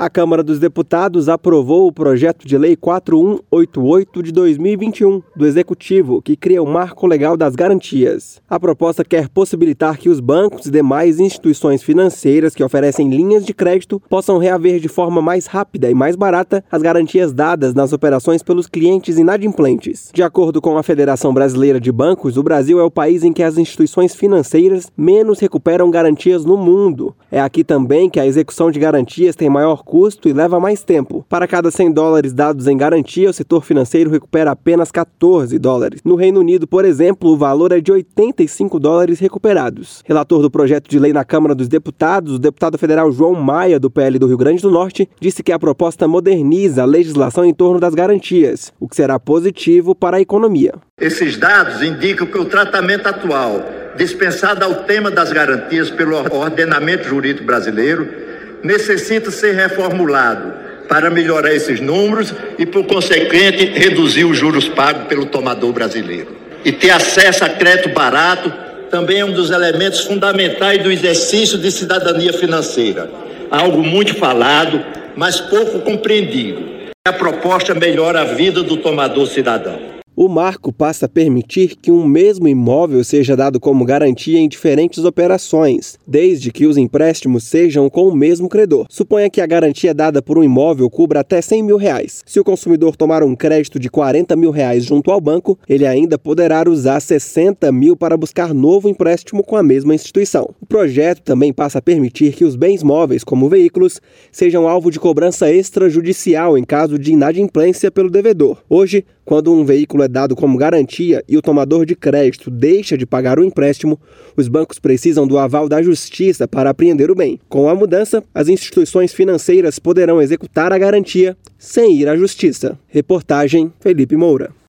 A Câmara dos Deputados aprovou o projeto de lei 4188 de 2021 do Executivo, que cria o marco legal das garantias. A proposta quer possibilitar que os bancos e demais instituições financeiras que oferecem linhas de crédito possam reaver de forma mais rápida e mais barata as garantias dadas nas operações pelos clientes inadimplentes. De acordo com a Federação Brasileira de Bancos, o Brasil é o país em que as instituições financeiras menos recuperam garantias no mundo. É aqui também que a execução de garantias tem maior custo e leva mais tempo. Para cada 100 dólares dados em garantia, o setor financeiro recupera apenas 14 dólares. No Reino Unido, por exemplo, o valor é de 85 dólares recuperados. Relator do projeto de lei na Câmara dos Deputados, o deputado federal João Maia, do PL do Rio Grande do Norte, disse que a proposta moderniza a legislação em torno das garantias, o que será positivo para a economia. Esses dados indicam que o tratamento atual, dispensado ao tema das garantias pelo ordenamento jurídico brasileiro, necessita ser reformulado para melhorar esses números e, por consequente, reduzir os juros pagos pelo tomador brasileiro. E ter acesso a crédito barato também é um dos elementos fundamentais do exercício de cidadania financeira. Algo muito falado, mas pouco compreendido. A proposta melhora a vida do tomador cidadão. O marco passa a permitir que um mesmo imóvel seja dado como garantia em diferentes operações, desde que os empréstimos sejam com o mesmo credor. Suponha que a garantia dada por um imóvel cubra até 100 mil reais. Se o consumidor tomar um crédito de 40 mil reais junto ao banco, ele ainda poderá usar 60 mil para buscar novo empréstimo com a mesma instituição. O projeto também passa a permitir que os bens móveis, como veículos, sejam alvo de cobrança extrajudicial em caso de inadimplência pelo devedor. Hoje, quando um veículo é dado como garantia e o tomador de crédito deixa de pagar o empréstimo, os bancos precisam do aval da justiça para apreender o bem. Com a mudança, as instituições financeiras poderão executar a garantia sem ir à justiça. Reportagem Felipe Moura.